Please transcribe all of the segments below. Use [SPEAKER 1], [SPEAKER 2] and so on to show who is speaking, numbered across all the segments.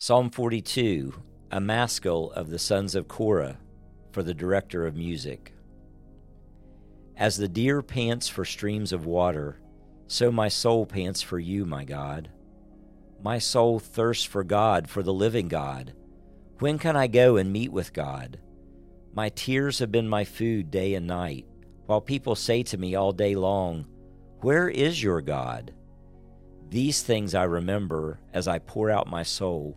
[SPEAKER 1] Psalm 42, a maskil of the sons of Korah for the director of music. As the deer pants for streams of water, so my soul pants for you, my God. My soul thirsts for God, for the living God. When can I go and meet with God? My tears have been my food day and night, while people say to me all day long, Where is your God? These things I remember as I pour out my soul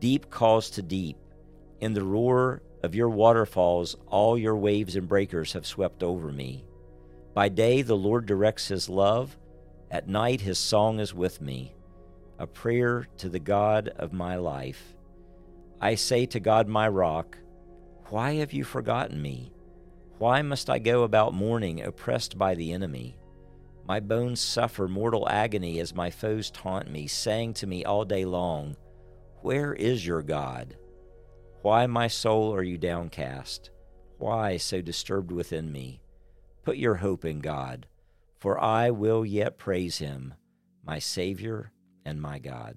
[SPEAKER 1] Deep calls to deep. In the roar of your waterfalls, all your waves and breakers have swept over me. By day, the Lord directs his love. At night, his song is with me, a prayer to the God of my life. I say to God, my rock, Why have you forgotten me? Why must I go about mourning, oppressed by the enemy? My bones suffer mortal agony as my foes taunt me, saying to me all day long, where is your God? Why, my soul, are you downcast? Why so disturbed within me? Put your hope in God, for I will yet praise him, my Savior and my God.